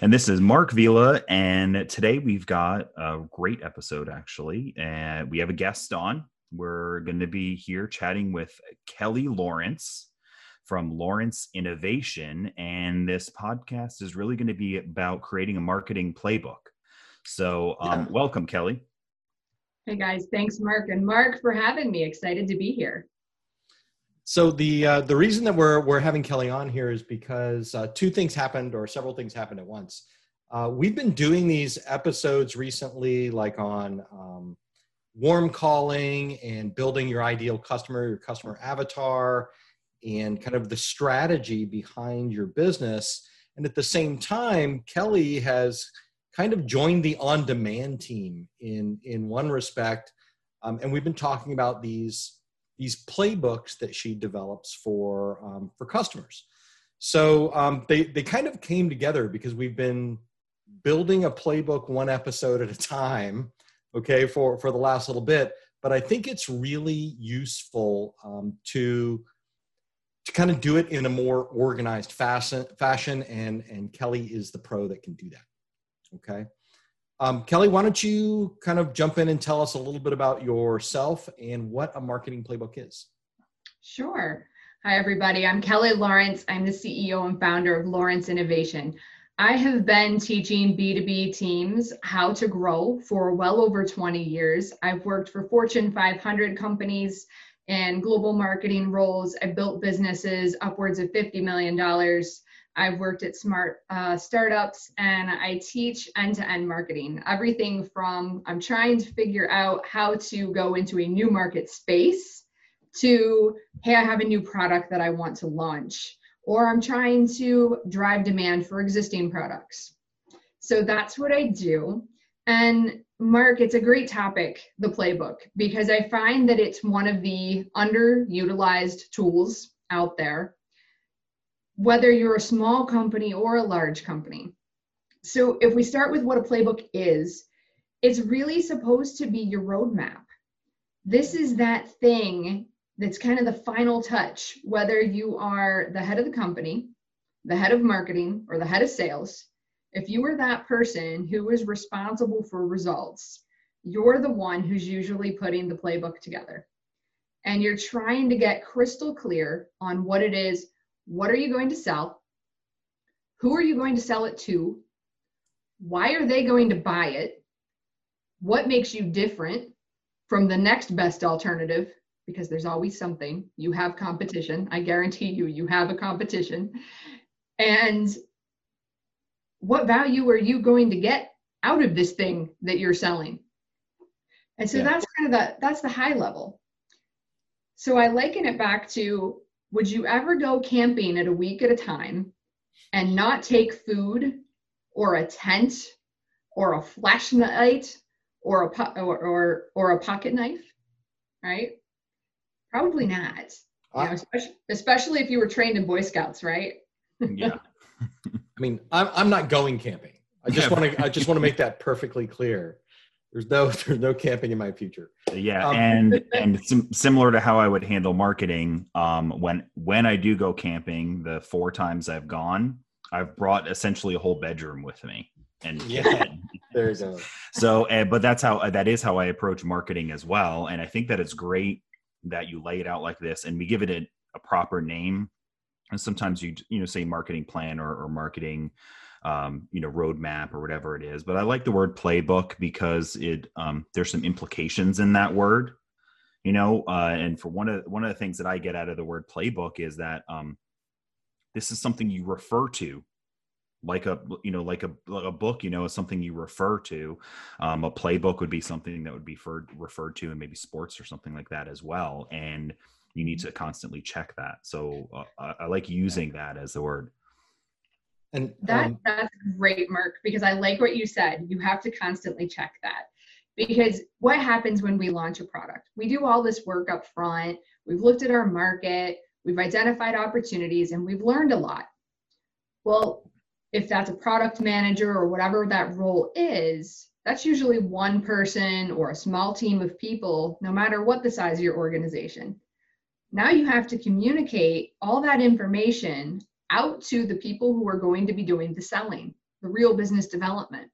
And this is Mark Vila, and today we've got a great episode actually. And we have a guest on. We're going to be here chatting with Kelly Lawrence from Lawrence Innovation. And this podcast is really going to be about creating a marketing playbook. So, um, yeah. welcome, Kelly. Hey guys, thanks, Mark and Mark, for having me. Excited to be here. So the uh, the reason that we're we're having Kelly on here is because uh, two things happened, or several things happened at once. Uh, we've been doing these episodes recently, like on um, warm calling and building your ideal customer, your customer avatar, and kind of the strategy behind your business. And at the same time, Kelly has kind of joined the on-demand team in in one respect, um, and we've been talking about these these playbooks that she develops for um, for customers. So um, they they kind of came together because we've been building a playbook one episode at a time, okay, for for the last little bit. But I think it's really useful um, to to kind of do it in a more organized fashion fashion and and Kelly is the pro that can do that. Okay. Um, Kelly, why don't you kind of jump in and tell us a little bit about yourself and what a marketing playbook is? Sure. Hi, everybody. I'm Kelly Lawrence. I'm the CEO and founder of Lawrence Innovation. I have been teaching B2B teams how to grow for well over 20 years. I've worked for Fortune 500 companies and global marketing roles. I built businesses upwards of $50 million. I've worked at smart uh, startups and I teach end to end marketing. Everything from I'm trying to figure out how to go into a new market space to, hey, I have a new product that I want to launch, or I'm trying to drive demand for existing products. So that's what I do. And Mark, it's a great topic, the playbook, because I find that it's one of the underutilized tools out there whether you're a small company or a large company. So, if we start with what a playbook is, it's really supposed to be your roadmap. This is that thing that's kind of the final touch, whether you are the head of the company, the head of marketing, or the head of sales. If you are that person who is responsible for results, you're the one who's usually putting the playbook together. And you're trying to get crystal clear on what it is what are you going to sell? Who are you going to sell it to? Why are they going to buy it? What makes you different from the next best alternative? Because there's always something. You have competition. I guarantee you, you have a competition. And what value are you going to get out of this thing that you're selling? And so yeah. that's kind of the that's the high level. So I liken it back to would you ever go camping at a week at a time and not take food or a tent or a flashlight or a po- or, or or a pocket knife? Right? Probably not. You know, especially, especially if you were trained in boy scouts right? Yeah. I mean I'm, I'm not going camping. I just want to i just want to make that perfectly clear there's no there's no camping in my future. Yeah um, and and sim- similar to how i would handle marketing um when when i do go camping the four times i've gone i've brought essentially a whole bedroom with me and yeah there you go. So uh, but that's how that is how i approach marketing as well and i think that it's great that you lay it out like this and we give it a, a proper name. And sometimes you you know say marketing plan or, or marketing um, you know roadmap or whatever it is but i like the word playbook because it um, there's some implications in that word you know uh, and for one of one of the things that i get out of the word playbook is that um, this is something you refer to like a you know like a, like a book you know is something you refer to. Um, a playbook would be something that would be for, referred to in maybe sports or something like that as well and you need to constantly check that. So uh, I, I like using that as the word And that um, that's great, Mark, because I like what you said. You have to constantly check that. Because what happens when we launch a product? We do all this work up front. We've looked at our market, we've identified opportunities, and we've learned a lot. Well, if that's a product manager or whatever that role is, that's usually one person or a small team of people, no matter what the size of your organization. Now you have to communicate all that information out to the people who are going to be doing the selling, the real business development.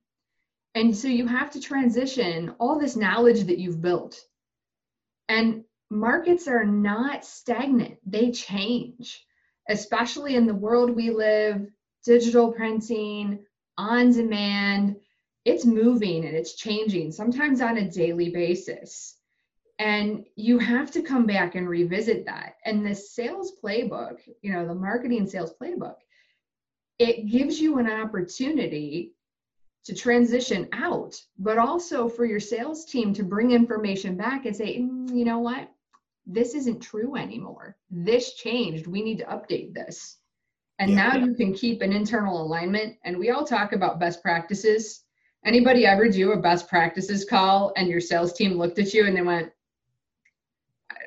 And so you have to transition all this knowledge that you've built. And markets are not stagnant, they change, especially in the world we live, digital printing, on demand. It's moving and it's changing, sometimes on a daily basis. And you have to come back and revisit that. And the sales playbook, you know, the marketing sales playbook, it gives you an opportunity to transition out, but also for your sales team to bring information back and say, mm, you know what? This isn't true anymore. This changed. We need to update this. And yeah, now yeah. you can keep an internal alignment. And we all talk about best practices. Anybody ever do a best practices call and your sales team looked at you and they went,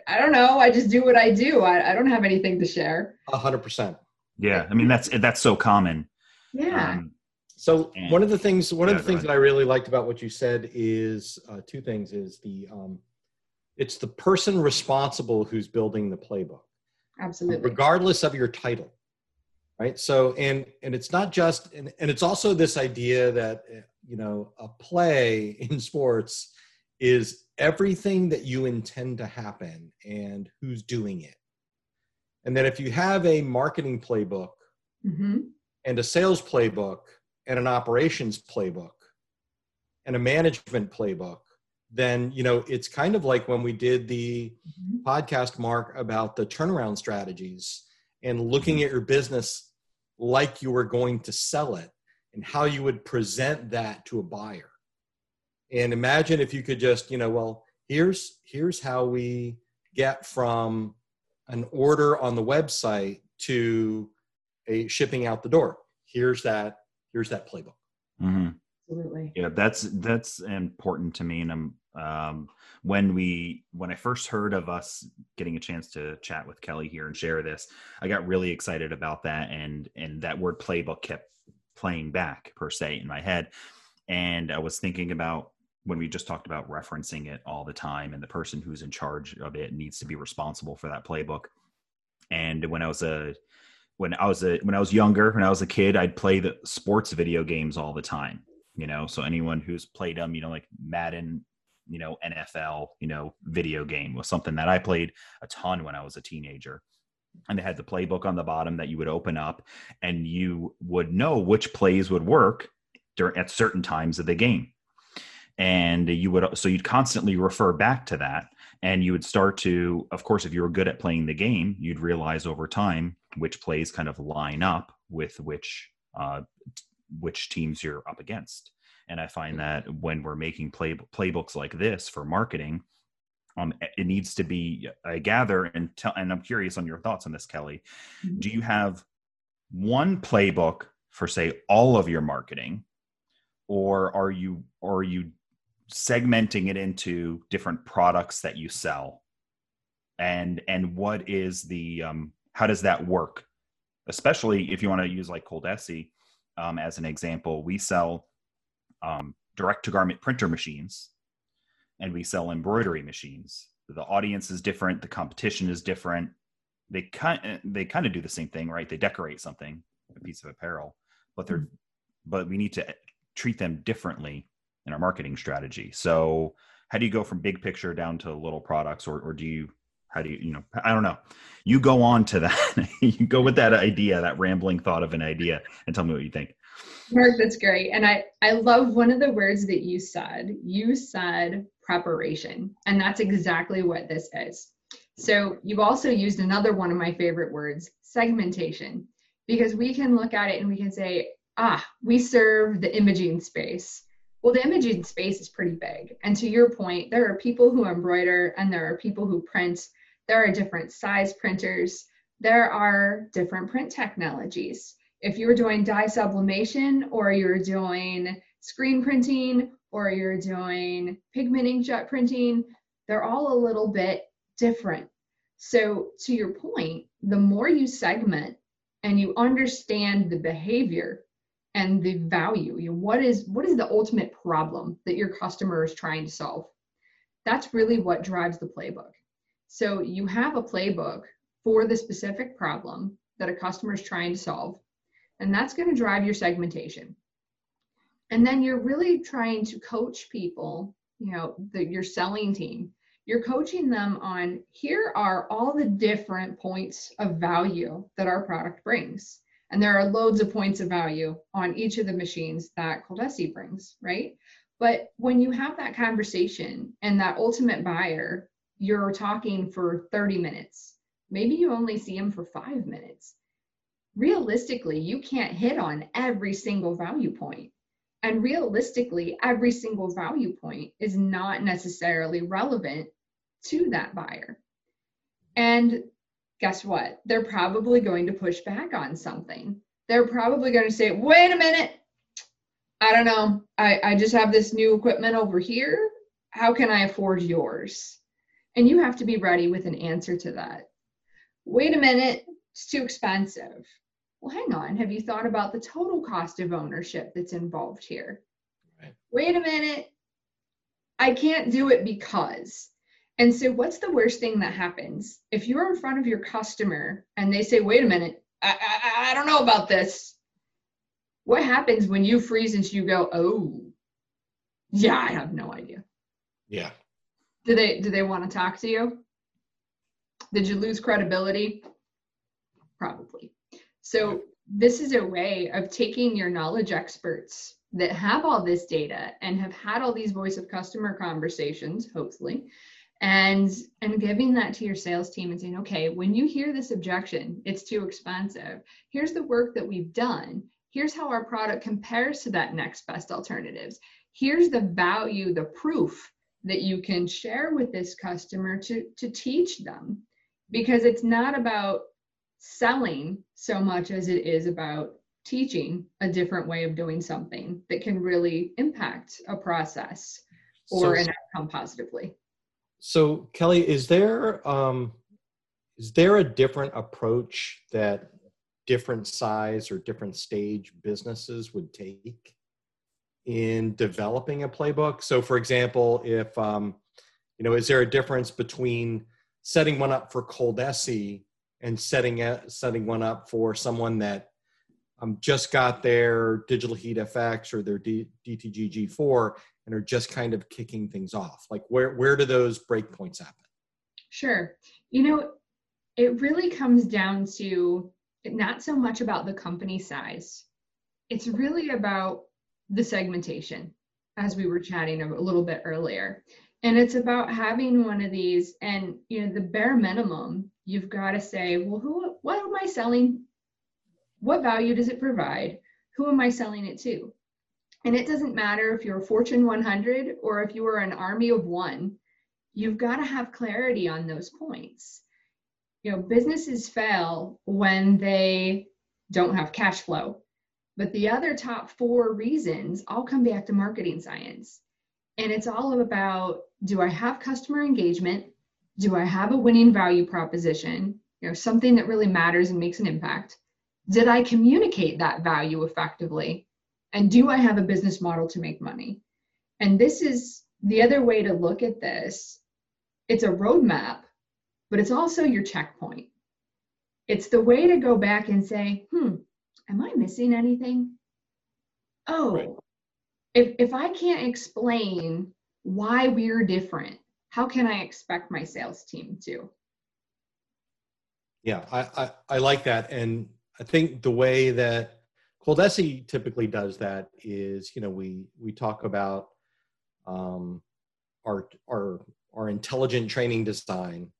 I don't know. I just do what I do. I, I don't have anything to share. A hundred percent. Yeah. I mean, that's, that's so common. Yeah. Um, so and, one of the things, one yeah, of the things that I really liked about what you said is uh, two things is the, um, it's the person responsible who's building the playbook. Absolutely. Regardless of your title. Right. So, and, and it's not just, and, and it's also this idea that, you know, a play in sports is everything that you intend to happen and who's doing it. And then if you have a marketing playbook mm-hmm. and a sales playbook and an operations playbook and a management playbook, then you know it's kind of like when we did the mm-hmm. podcast mark about the turnaround strategies and looking at your business like you were going to sell it and how you would present that to a buyer and imagine if you could just you know well here's here's how we get from an order on the website to a shipping out the door. Here's that here's that playbook. Mm-hmm. absolutely. Yeah that's that's important to me. And i'm um, when we when i first heard of us getting a chance to chat with kelly here and share this i got really excited about that. And and that word playbook kept playing back per se in my head. And i was thinking about when we just talked about referencing it all the time and the person who's in charge of it needs to be responsible for that playbook. And when i was a when i was a when i was younger when i was a kid i'd play the sports video games all the time you know? So anyone who's played them you know like madden you know nfl you know video game was something that i played a ton when i was a teenager. And they had the playbook on the bottom that you would open up and you would know which plays would work during at certain times of the game and you would so you'd constantly refer back to that and you would start to of course if you were good at playing the game you'd realize over time which plays kind of line up with which uh, which teams you're up against. And i find that when we're making play playbooks like this for marketing um, it needs to be i gather and tell and i'm curious on your thoughts on this kelly. Mm-hmm. do you have one playbook for say all of your marketing or are you or are you segmenting it into different products that you sell. And and what is the um, how does that work? Especially if you want to use like cold coldesi um, as an example we sell um, direct to garment printer machines and we sell embroidery machines. The audience is different the competition is different. They kind they kind of do the same thing right? They decorate something a piece of apparel but they're mm-hmm. but we need to treat them differently in our marketing strategy. So how do you go from big picture down to little products or, or do you how do you you know i don't know. You go on to that. You go with that idea that rambling thought of an idea and tell me what you think. Mark that's great. And i i love one of the words that you said. You said preparation and that's exactly what this is. So you've also used another one of my favorite words segmentation because we can look at it and we can say ah we serve the imaging space well, the imaging space is pretty big. And to your point, there are people who embroider and there are people who print. There are different size printers. There are different print technologies. If you're doing dye sublimation or you're doing screen printing or you're doing pigment inkjet printing, they're all a little bit different. So, to your point, the more you segment and you understand the behavior and the value, you know, what is what is the ultimate problem that your customer is trying to solve? That's really what drives the playbook. So, you have a playbook for the specific problem that a customer is trying to solve, and that's going to drive your segmentation. And then you're really trying to coach people, you know, the, your selling team you're coaching them on here are all the different points of value that our product brings. And there are loads of points of value on each of the machines that Coldesi brings, right? But when you have that conversation and that ultimate buyer, you're talking for 30 minutes. Maybe you only see them for five minutes. Realistically, you can't hit on every single value point. And realistically, every single value point is not necessarily relevant to that buyer. And guess what? They're probably going to push back on something. They're probably going to say, wait a minute. I don't know. I, I just have this new equipment over here. How can I afford yours? And you have to be ready with an answer to that. Wait a minute. It's too expensive well, hang on, have you thought about the total cost of ownership that's involved here? Right. Wait a minute, I can't do it because. And so, what's the worst thing that happens? If you're in front of your customer and they say, wait a minute, I, I, I don't know about this. What happens when you freeze and you go, oh, yeah, I have no idea. Yeah. Do they do they want to talk to you? Did you lose credibility? Probably. So this is a way of taking your knowledge experts that have all this data and have had all these voice of customer conversations, hopefully, and and giving that to your sales team and saying, okay, when you hear this objection, it's too expensive. Here's the work that we've done. Here's how our product compares to that next best alternatives. Here's the value, the proof that you can share with this customer to to teach them because it's not about selling so much as it is about teaching a different way of doing something that can really impact a process or so, an outcome positively. So Kelly, is there um, is there a different approach that different size or different stage businesses would take in developing a playbook? So, for example, if um, you know, is there a difference between setting one up for Coldesi and setting a, setting one up for someone that um, just got their digital heat FX or their D, DTG G4 and are just kind of kicking things off? Like where where do those breakpoints happen? Sure. You know, it really comes down to not so much about the company size. It's really about the segmentation, as we were chatting a little bit earlier. And it's about having one of these, and you know, the bare minimum you've got to say, well, who, what am I selling? What value does it provide? Who am I selling it to? And it doesn't matter if you're a Fortune 100 or if you are an army of one, you've got to have clarity on those points. You know, businesses fail when they don't have cash flow. But the other top four reasons all come back to marketing science. And it's all about do I have customer engagement? do I have a winning value proposition, you know, something that really matters and makes an impact? Did I communicate that value effectively? And do I have a business model to make money? And this is the other way to look at this. It's a roadmap, but it's also your checkpoint. It's the way to go back and say, hmm, am I missing anything? Oh, right. if, if I can't explain why we're different, how can I expect my sales team to? Yeah, I, I, I like that. And I think the way that Coldesi typically does that is, you know, we, we talk about um, our, our, our intelligent training design,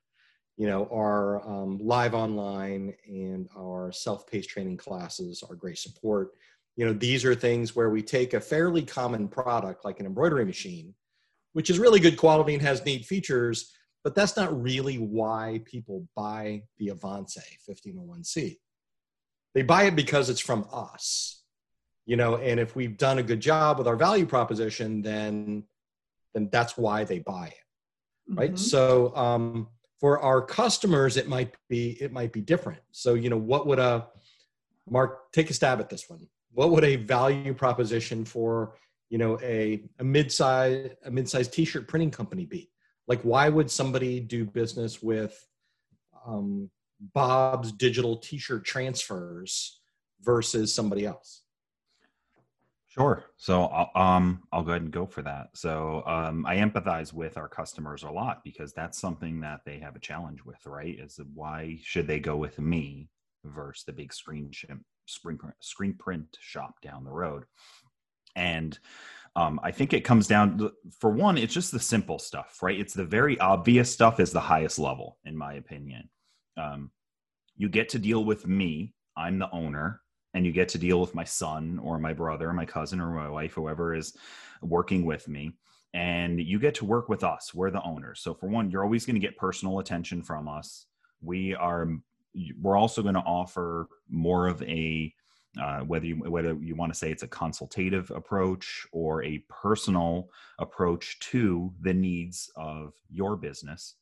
you know, our um, live online and our self-paced training classes, our great support. You know, these are things where we take a fairly common product like an embroidery machine which is really good quality and has neat features, but that's not really why people buy the Avance 1501C. They buy it because it's from us you know and if we've done a good job with our value proposition then then that's why they buy it right? Mhm. so um for our customers it might be it might be different. So you know what would a mark take a stab at this one. What would a value proposition for you know a a mid-size a mid-size t-shirt printing company be? Like why would somebody do business with um, bob's digital t-shirt transfers versus somebody else Sure. So I'll, um, I'll go ahead and go for that. So um, I empathize with our customers a lot because that's something that they have a challenge with, right? Is why should they go with me versus the big screen screen, screen print shop down the road? And um, I think it comes down to, for one, it's just the simple stuff, right? It's the very obvious stuff is the highest level, in my opinion. Um, you get to deal with me. I'm the owner and you get to deal with my son or my brother or my cousin or my wife whoever is working with me. And you get to work with us. We're the owners so for one you're always going to get personal attention from us. We are we're also going to offer more of a uh, whether you whether you want to say it's a consultative approach or a personal approach to the needs of your business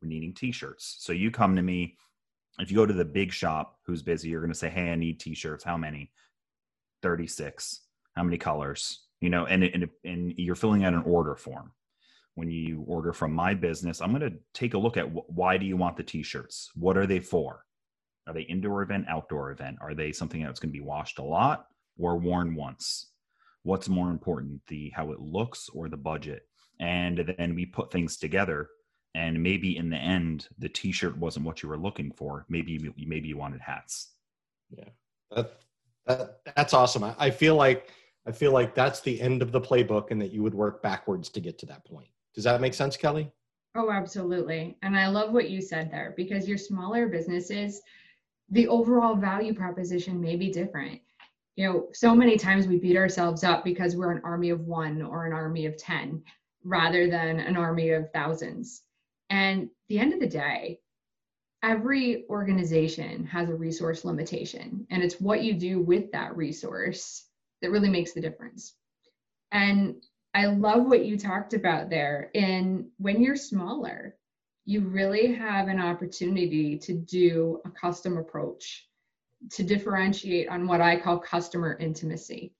we're needing t-shirts so you come to me if you go to the big shop who's busy, you're going to say, Hey, I need t-shirts. How many? 36. How many colors? You know, and, and, and you're filling out an order form. When you order from my business, I'm going to take a look at wh- why do you want the t-shirts? What are they for? Are they indoor event, outdoor event? Are they something that's going to be washed a lot or worn once? What's more important, the how it looks or the budget? And then we put things together and maybe in the end the t-shirt wasn't what you were looking for maybe you maybe you wanted hats yeah that, that that's awesome I, I feel like i feel like that's the end of the playbook and that you would work backwards to get to that point does that make sense kelly Oh, absolutely. And I love what you said there because your smaller businesses, the overall value proposition may be different. You know, so many times we beat ourselves up because we're an army of one or an army of 10 rather than an army of thousands. And the end of the day, every organization has a resource limitation, and it's what you do with that resource that really makes the difference. And I love what you talked about there. In when you're smaller, you really have an opportunity to do a custom approach to differentiate on what I call customer intimacy.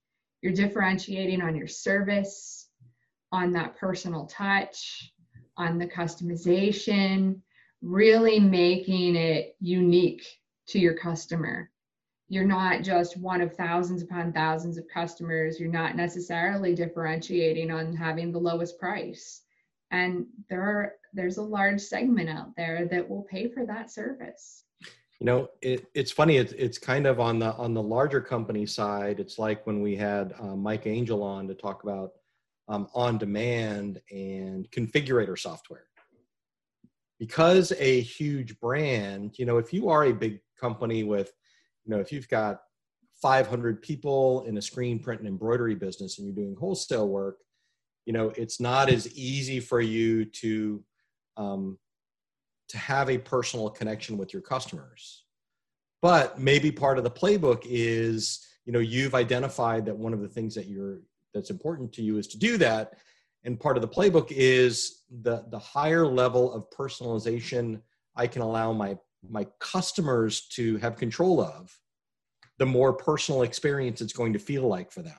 You're differentiating on your service, on that personal touch, on the customization, really making it unique to your customer. You're not just one of thousands upon thousands of customers. You're not necessarily differentiating on having the lowest price. And there are there's a large segment out there that will pay for that service. You know it, it's funny it's, it's kind of on the on the larger company side it's like when we had uh, mike angel on to talk about um, on demand and configurator software. Because a huge brand you know if you are a big company with you know if you've got 500 people in a screen print and embroidery business and you're doing wholesale work you know it's not as easy for you to um, to have a personal connection with your customers. But maybe part of the playbook is you know you've identified that one of the things that you're that's important to you is to do that. And part of the playbook is the the higher level of personalization i can allow my my customers to have control of the more personal experience it's going to feel like for them.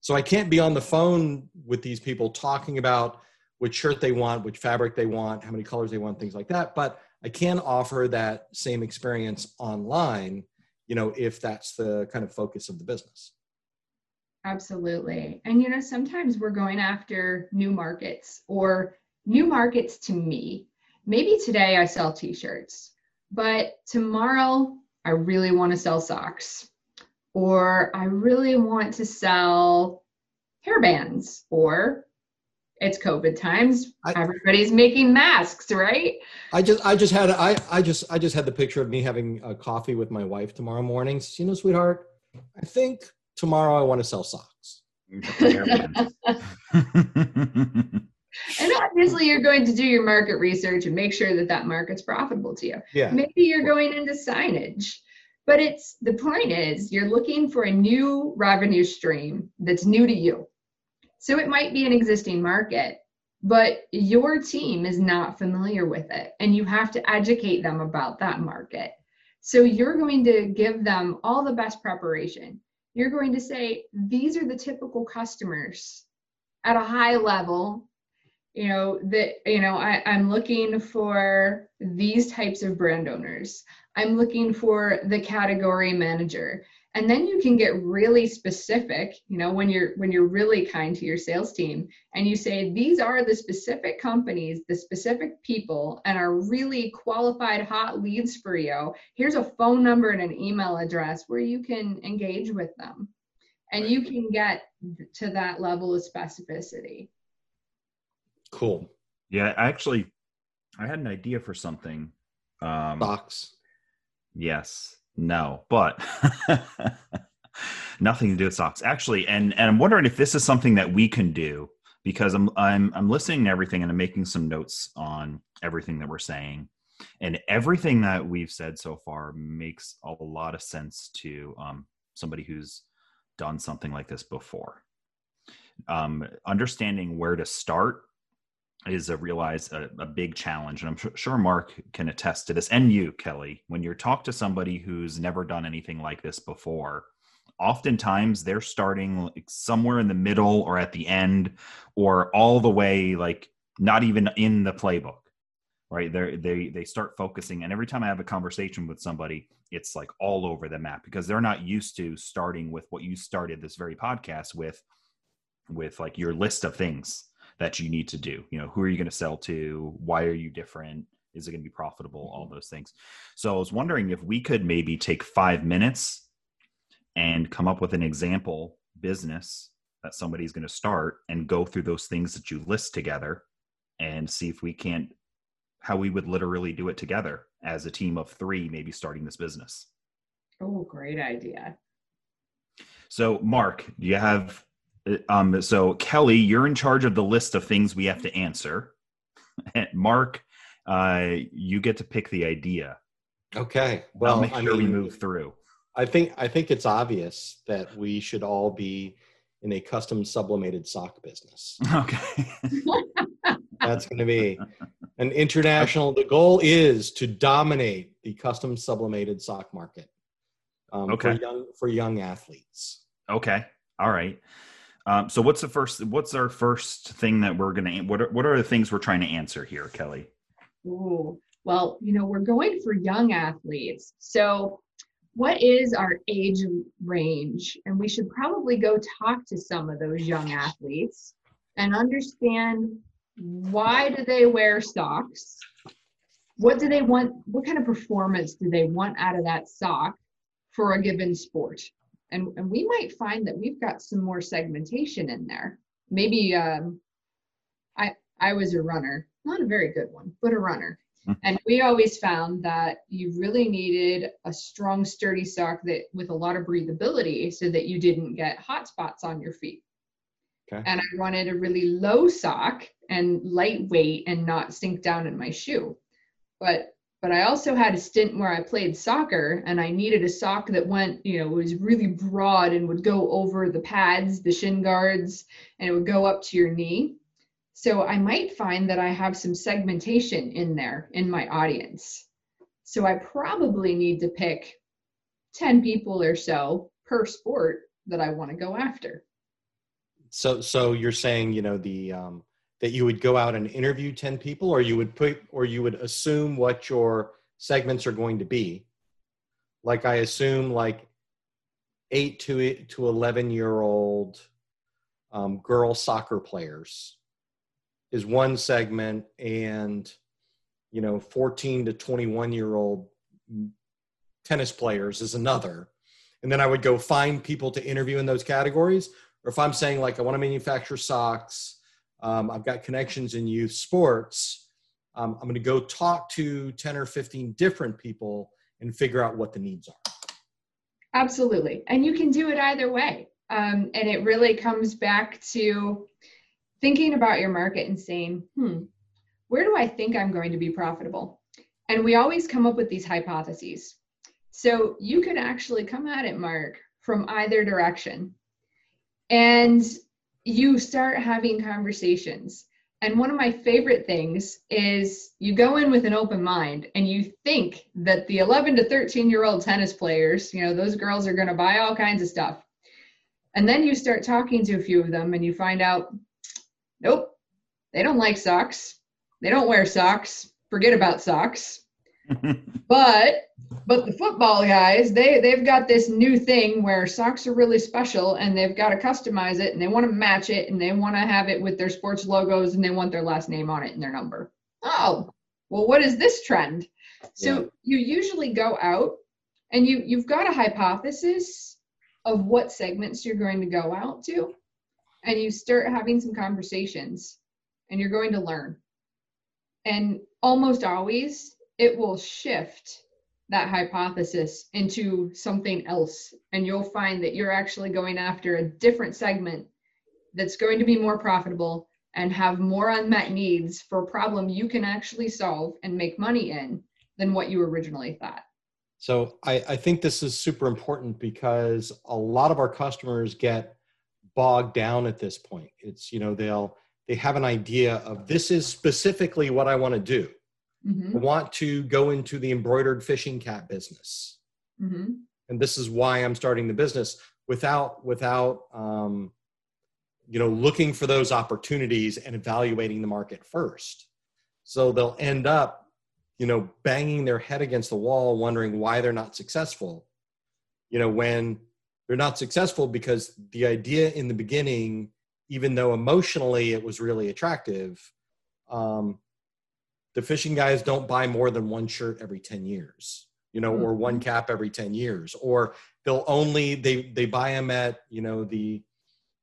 So i can't be on the phone with these people talking about which shirt they want which fabric they want how many colors they want things like that. But i can offer that same experience online you know if that's the kind of focus of the business absolutely and you know sometimes we're going after new markets or new markets to me maybe today i sell t-shirts but tomorrow I really want to sell socks, or I really want to sell hair bands, or it's COVID times. I- Everybody's making masks, right? I just, I just had, I, I just, I just had the picture of me having a coffee with my wife tomorrow morning. You know, sweetheart, I think tomorrow I want to sell socks. And obviously, you're going to do your market research and make sure that that market's profitable to you. Yeah. Maybe you're going into signage But it's the point is you're looking for a new revenue stream that's new to you. So it might be an existing market, but your team is not familiar with it and you have to educate them about that market. So you're going to give them all the best preparation. You're going to say, these are the typical customers at a high level you know that you know I, i'm looking for these types of brand owners. I'm looking for the category manager and then you can get really specific you know when you're when you're really kind to your sales team and you say these are the specific companies the specific people and are really qualified hot leads for you here's a phone number and an email address where you can engage with them and you can get to that level of specificity Cool. Yeah, actually, I had an idea for something. Um, Box. Yes. No, but nothing to do with socks. Actually, and and I'm wondering if this is something that we can do because I'm I'm I'm listening to everything and I'm making some notes on everything that we're saying. And everything that we've said so far makes a lot of sense to um, somebody who's done something like this before. Um, understanding where to start is a realize a, a, big challenge and i'm sure mark can attest to this and you kelly when you talk to somebody who's never done anything like this before oftentimes they're starting somewhere in the middle or at the end or all the way like not even in the playbook right? They they they start focusing and every time i have a conversation with somebody it's like all over the map because they're not used to starting with what you started this very podcast with with like your list of things that you need to do? You know who are you going to sell to? Why are you different? Is it going to be profitable? All mm-hmm. those things. So i was wondering if we could maybe take five minutes and come up with an example business that somebody's going to start and go through those things that you list together and see if we can't how we would literally do it together as a team of three maybe starting this business. Oh great idea. So mark do you have um, so Kelly, you're in charge of the list of things we have to answer. Mark, uh, you get to pick the idea. Okay. Well, I'll make sure I mean, we move through. I think I think it's obvious that we should all be in a custom sublimated sock business. Okay. That's going to be an international. The goal is to dominate the custom sublimated sock market um, okay. for young for young athletes. Okay. All right. Um, so what's the first? What's our first thing that we're gonna? What are, what are the things we're trying to answer here, Kelly? Ooh, well, you know, we're going for young athletes. So, what is our age range? And we should probably go talk to some of those young athletes and understand why do they wear socks? What do they want? What kind of performance do they want out of that sock for a given sport? And, and we might find that we've got some more segmentation in there. Maybe um, i i was a runner. Not a very good one but a runner. And we always found that you really needed a strong sturdy sock that with a lot of breathability so that you didn't get hot spots on your feet. Okay. and i wanted a really low sock and lightweight and not sink down in my shoe. But but I also had a stint where I played soccer and I needed a sock that went, you know, was really broad and would go over the pads, the shin guards, and it would go up to your knee. So I might find that I have some segmentation in there in my audience. So I probably need to pick 10 people or so per sport that I want to go after. So so you're saying, you know, the um that you would go out and interview 10 people or you would put or you would assume what your segments are going to be? Like i assume like 8 to to 11 year old um, girl soccer players is one segment and you know 14 to 21 year old tennis players is another. And then i would go find people to interview in those categories. Or if i'm saying like i want to manufacture socks um, I've got connections in youth sports. Um, I'm going to go talk to 10 or 15 different people and figure out what the needs are. Absolutely. And you can do it either way. Um, and it really comes back to thinking about your market and saying, hmm, where do I think I'm going to be profitable? And we always come up with these hypotheses. So you can actually come at it, Mark, from either direction. And you start having conversations. And one of my favorite things is you go in with an open mind and you think that the 11 to 13 year old tennis players, you know, those girls are going to buy all kinds of stuff. And then you start talking to a few of them and you find out, nope, they don't like socks. They don't wear socks. Forget about socks. But but the football guys, they they've got this new thing where socks are really special and they've got to customize it and they want to match it and they want to have it with their sports logos and they want their last name on it and their number. Oh, well, what is this trend? So yeah. you usually go out and you you've got a hypothesis of what segments you're going to go out to and you start having some conversations and you're going to learn. And almost always it will shift that hypothesis into something else. And you'll find that you're actually going after a different segment that's going to be more profitable and have more unmet needs for a problem you can actually solve and make money in than what you originally thought. So I, I think this is super important because a lot of our customers get bogged down at this point. It's, you know, they'll, they have an idea of this is specifically what I want to do mm-hmm. want to go into the embroidered fishing cap business. Mm-hmm. And this is why I'm starting the business without, without, um, you know, looking for those opportunities and evaluating the market first. So they'll end up, you know, banging their head against the wall, wondering why they're not successful. You know, when they're not successful because the idea in the beginning, even though emotionally it was really attractive, um, the fishing guys don't buy more than one shirt every 10 years you know or one mm-hmm. cap every 10 years or they'll only they they buy them at you know the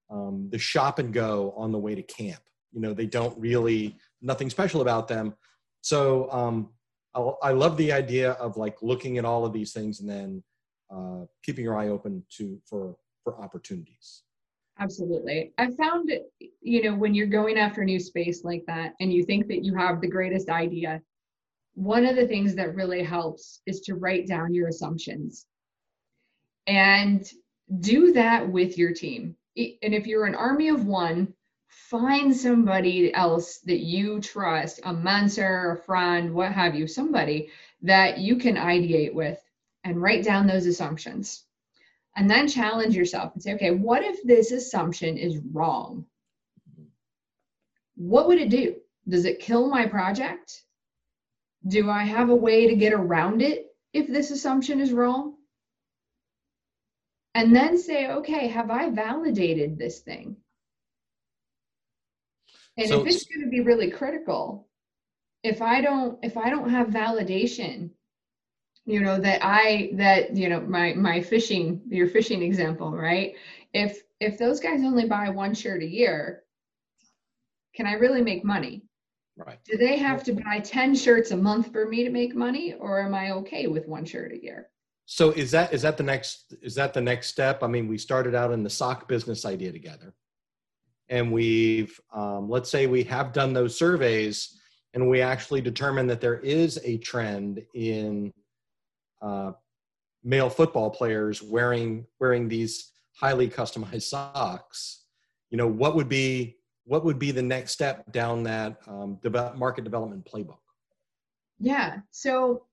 um, the shop and go on the way to camp. You know they don't really nothing special about them. So um, I, I love the idea of like looking at all of these things and then uh, keeping your eye open to for for opportunities Absolutely. I've found, you know, when you're going after a new space like that and you think that you have the greatest idea, one of the things that really helps is to write down your assumptions and do that with your team. And if you're an army of one, find somebody else that you trust, a mentor, a friend, what have you, somebody that you can ideate with and write down those assumptions and then challenge yourself and say, okay, what if this assumption is wrong? What would it do? Does it kill my project? Do I have a way to get around it if this assumption is wrong? And then say, okay, have I validated this thing? And so, if it's going to be really critical, if I don't if I don't have validation you know that i that you know my my fishing your fishing example right? If if those guys only buy one shirt a year can i really make money? Right. Do they have to buy 10 shirts a month for me to make money or am i okay with one shirt a year? So is that is that the next is that the next step? I mean we started out in the sock business idea together. And we've um, let's say we have done those surveys and we actually determine that there is a trend in uh, male football players wearing wearing these highly customized socks you know what would be what would be the next step down that um, develop, market development playbook? Yeah so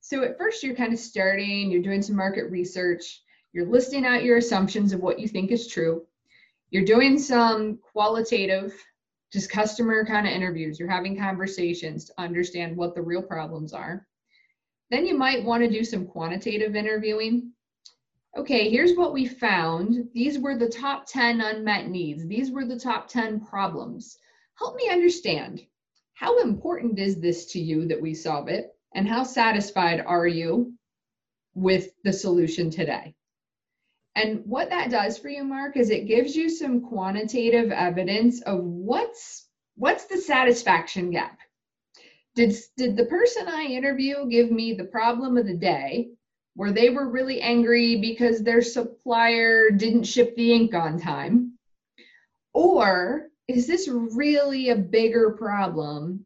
so at first you're kind of starting you're doing some market research you're listing out your assumptions of what you think is true you're doing some qualitative just customer kind of interviews you're having conversations to understand what the real problems are then you might want to do some quantitative interviewing. Okay, here's what we found. These were the top 10 unmet needs. These were the top 10 problems. Help me understand how important is this to you that we solve it? And how satisfied are you with the solution today? And what that does for you, Mark, is it gives you some quantitative evidence of what's what's the satisfaction gap did did the person i interview give me the problem of the day where they were really angry because their supplier didn't ship the ink on time or is this really a bigger problem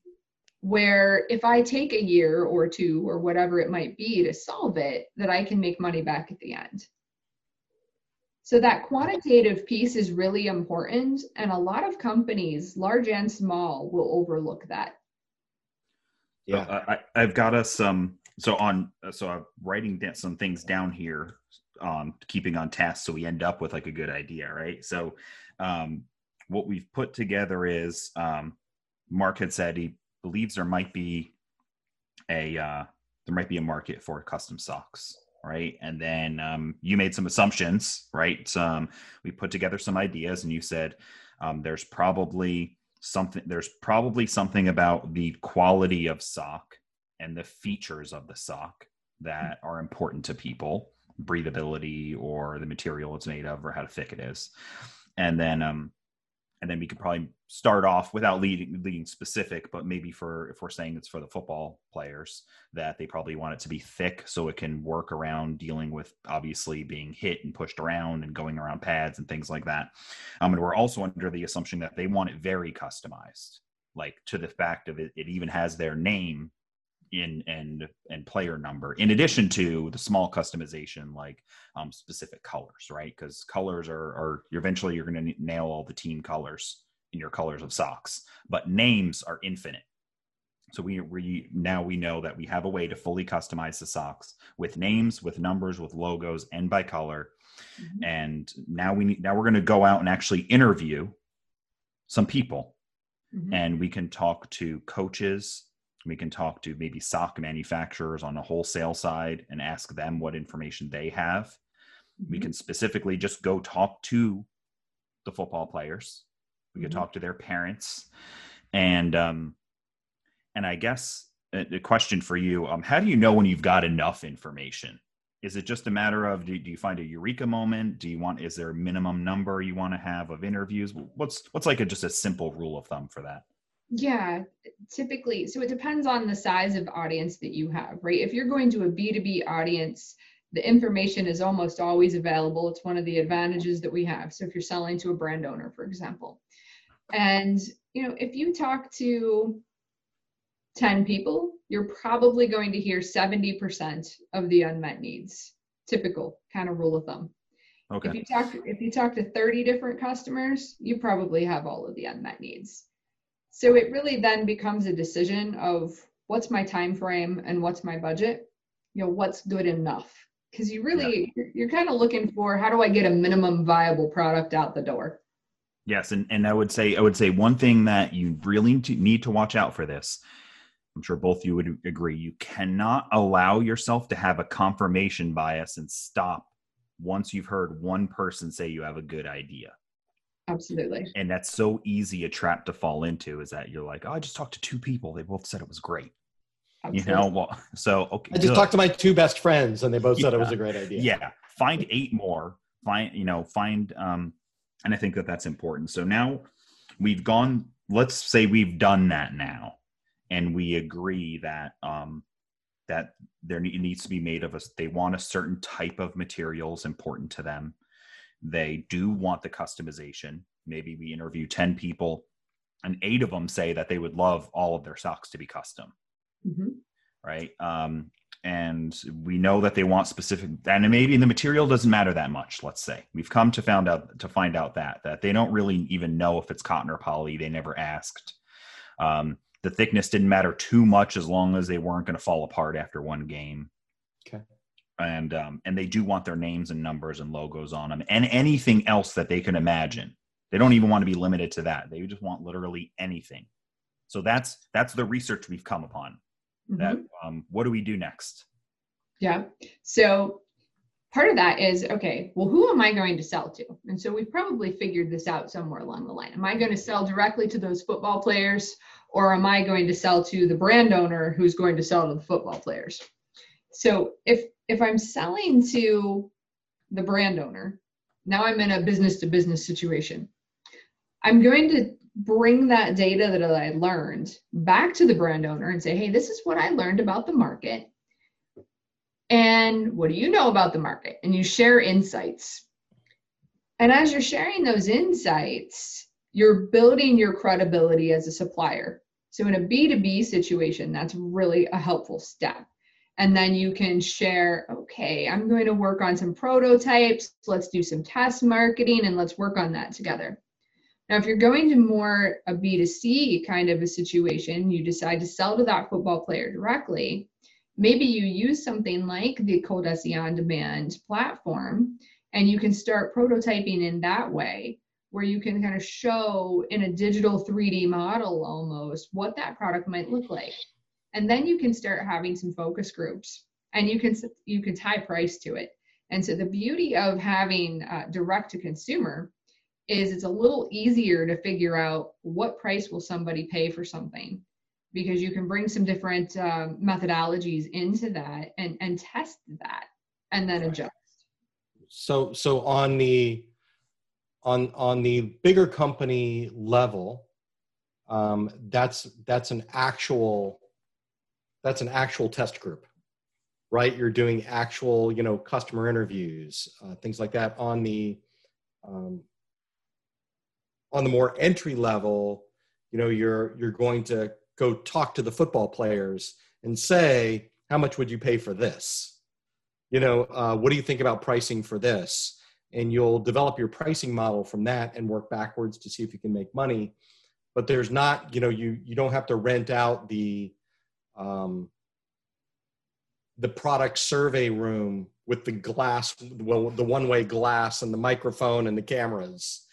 where if I take a year or two or whatever it might be to solve it, that I can make money back at the end. So that quantitative piece is really important. And a lot of companies, large and small, will overlook that. Yeah, so I, I've got us some. Um, so on, so I'm writing down some things down here, um, keeping on task, so we end up with like a good idea, right? So, um, what we've put together is um, Mark had said he believes there might be a uh, there might be a market for custom socks right and then um, you made some assumptions right um, we put together some ideas and you said um, there's probably something there's probably something about the quality of sock and the features of the sock that are important to people breathability or the material it's made of or how thick it is. And then um and then we could probably start off without leading leading specific but maybe for if we're saying it's for the football players that they probably want it to be thick so it can work around dealing with obviously being hit and pushed around and going around pads and things like that. Um, and we're also under the assumption that they want it very customized like to the fact of it, it even has their name in and and player number in addition to the small customization like um, specific colors right because colors are are eventually you're going to nail all the team colors in your colors of socks but names are infinite so we we now we know that we have a way to fully customize the socks with names with numbers with logos and by color mm-hmm. and now we need now we're going to go out and actually interview some people mm-hmm. and we can talk to coaches we can talk to maybe sock manufacturers on the wholesale side and ask them what information they have. Mm-hmm. We can specifically just go talk to the football players. We mm-hmm. could talk to their parents, and um, and I guess a, question for you: um, How do you know when you've got enough information? Is it just a matter of do, do you find a eureka moment? Do you want? Is there a minimum number you want to have of interviews? What's what's like a just a simple rule of thumb for that? Yeah, typically. So it depends on the size of audience that you have, right? If you're going to a B2B audience, the information is almost always available. It's one of the advantages that we have. So if you're selling to a brand owner, for example, and you know, if you talk to 10 people, you're probably going to hear 70% of the unmet needs. Typical kind of rule of thumb. Okay. If you talk if you talk to 30 different customers, you probably have all of the unmet needs. So it really then becomes a decision of what's my time frame and what's my budget. You know, what's good enough? Because you really yeah. you're, you're kind of looking for how do I get a minimum viable product out the door. Yes, and and I would say I would say one thing that you really need to watch out for this. I'm sure both you would agree. You cannot allow yourself to have a confirmation bias and stop once you've heard one person say you have a good idea. Absolutely. And that's so easy a trap to fall into is that you're like, oh, I just talked to two people. They both said it was great. Absolutely. You know, well, so okay. I just good. talked to my two best friends and they both said it was a great idea. Yeah. Find eight more. Find, you know, find, um, and I think that that's important. So now we've gone, let's say we've done that now and we agree that, um, that there needs to be made of us. They want a certain type of materials important to them they do want the customization. Maybe we interview 10 people and eight of them say that they would love all of their socks to be custom. Mm-hmm. Right. Um, and we know that they want specific and maybe the material doesn't matter that much let's say we've come to found out to find out that that they don't really even know if it's cotton or poly they never asked um, the thickness didn't matter too much as long as they weren't going to fall apart after one game okay and um, and they do want their names and numbers and logos on them and anything else that they can imagine. They don't even want to be limited to that. They just want literally anything. So that's that's the research we've come upon mm-hmm. that um, what do we do next? Yeah. So part of that is okay well who am i going to sell to? And so we've probably figured this out somewhere along the line. Am i going to sell directly to those football players or am i going to sell to the brand owner who's going to sell to the football players? So if if I'm selling to the brand owner, now I'm in a business to business situation. I'm going to bring that data that I learned back to the brand owner and say, hey, this is what I learned about the market. And what do you know about the market? And you share insights. And as you're sharing those insights, you're building your credibility as a supplier. So in a B2B situation, that's really a helpful step. And then you can share, okay, I'm going to work on some prototypes. Let's do some test marketing and let's work on that together. Now, if you're going to more a B2C kind of a situation, you decide to sell to that football player directly. Maybe you use something like the ColDesi on demand platform and you can start prototyping in that way where you can kind of show in a digital 3D model almost what that product might look like. And then you can start having some focus groups and you can you can tie price to it. And so the beauty of having uh, direct to consumer is it's a little easier to figure out what price will somebody pay for something because you can bring some different um, methodologies into that and and test that and then adjust so so on the on on the bigger company level um, that's that's an actual that's an actual test group right? You're doing actual you know customer interviews uh, things like that on the um, on the more entry level you know you're you're going to go talk to the football players and say how much would you pay for this? You know uh, what do you think about pricing for this? And you'll develop your pricing model from that and work backwards to see if you can make money. But there's not you know you you don't have to rent out the um, the product survey room with the glass well the one way glass and the microphone and the cameras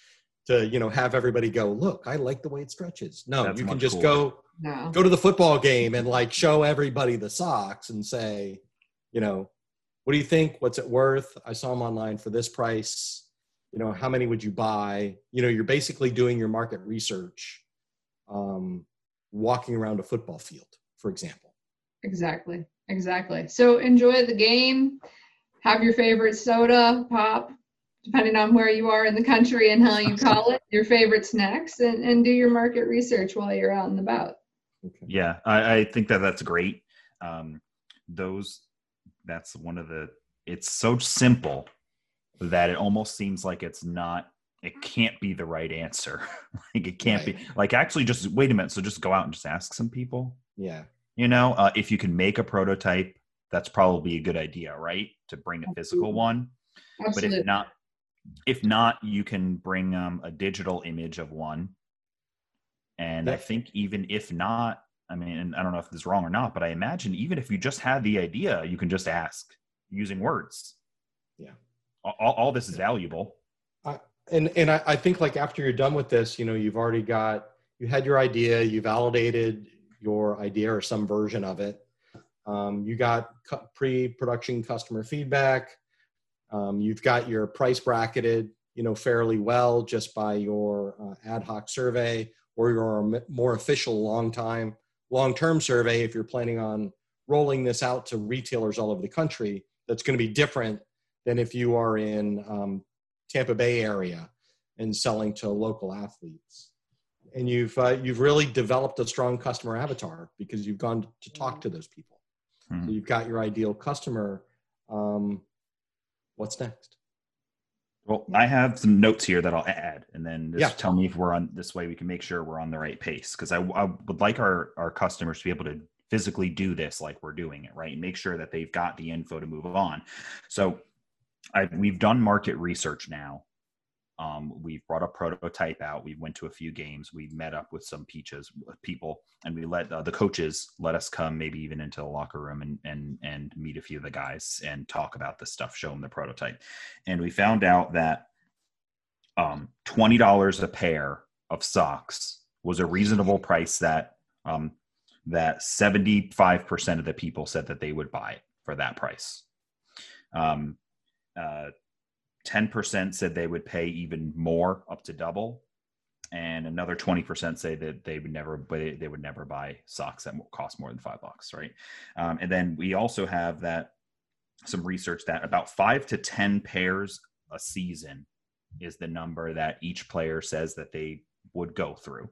to you know have everybody go look i like the way it stretches. No That's you can just cooler. go no. go to the football game and like show everybody the socks and say you know what do you think? What's it worth? I saw them online for this price. You know how many would you buy? You know you're basically doing your market research um, walking around a football field for example exactly exactly so enjoy the game have your favorite soda pop depending on where you are in the country and how you call it, your favorite snacks, and, and do your market research while you're out and about. Okay. Yeah, I, I, think that that's great. Um, those, that's one of the, it's so simple that it almost seems like it's not, it can't be the right answer. like it can't right. be, like actually just wait a minute. So just go out and just ask some people. Yeah. You know, uh, if you can make a prototype, that's probably a good idea, right? To bring a physical one. Absolutely. But if not, if not, you can bring um, a digital image of one. And I think even if not, I mean, I don't know if this is wrong or not, but I imagine even if you just had the idea, you can just ask using words. Yeah. All, all this is valuable. I, and and I, I think like after you're done with this, you know, you've already got you had your idea, you validated your idea or some version of it. Um, you got pre-production customer feedback. Um, you've got your price bracketed, you know, fairly well just by your uh, ad hoc survey or your more official long time, long term survey. If you're planning on rolling this out to retailers all over the country, that's going to be different than if you are in um, Tampa Bay area and selling to local athletes. And you've uh, you've really developed a strong customer avatar because you've gone to talk to those people. Mm-hmm. So you've got your ideal customer. Um, what's next? Well, I have some notes here that I'll add, and then just yeah. tell me if we're on this way. We can make sure we're on the right pace because I, I would like our our customers to be able to physically do this like we're doing it, right? And make sure that they've got the info to move on. So, I, we've done market research now um, we've brought a prototype out. We went to a few games. We met up with some peaches people, and we let uh, the coaches let us come, maybe even into the locker room and and and meet a few of the guys and talk about the stuff, show them the prototype. And we found out that um, twenty dollars a pair of socks was a reasonable price that um, that seventy five percent of the people said that they would buy it for that price. Um, uh, 10% said they would pay even more, up to double. And another 20% say that they would never, they would never buy socks that cost more than five bucks, right? Um, and then we also have that some research that about five to 10 pairs a season is the number that each player says that they would go through.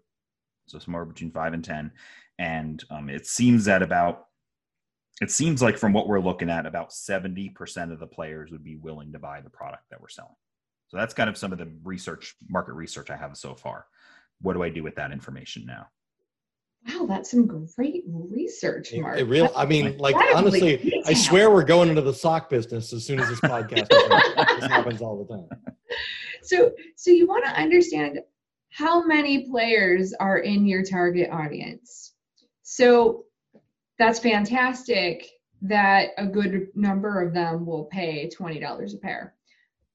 So somewhere between five and 10. And um, it seems that about it seems like from what we're looking at, about 70% of the players would be willing to buy the product that we're selling. So that's kind of some of the research, market research I have so far. What do I do with that information now? Wow, that's some great research, Mark. It, it real, I mean, like honestly, I swear we're going into the sock business as soon as this podcast. this happens all the time. So, so you want to understand how many players are in your target audience. So that's fantastic that a good number of them will pay $20 a pair.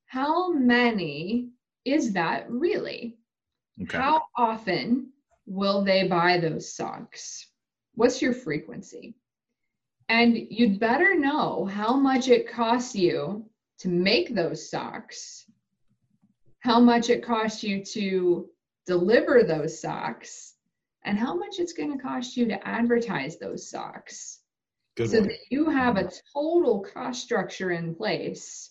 How many is that really? Okay. How often will they buy those socks? What's your frequency? And you'd better know how much it costs you to make those socks, how much it costs you to deliver those socks, and how much it's going to cost you to advertise those socks. Good so one. that you have a total cost structure in place.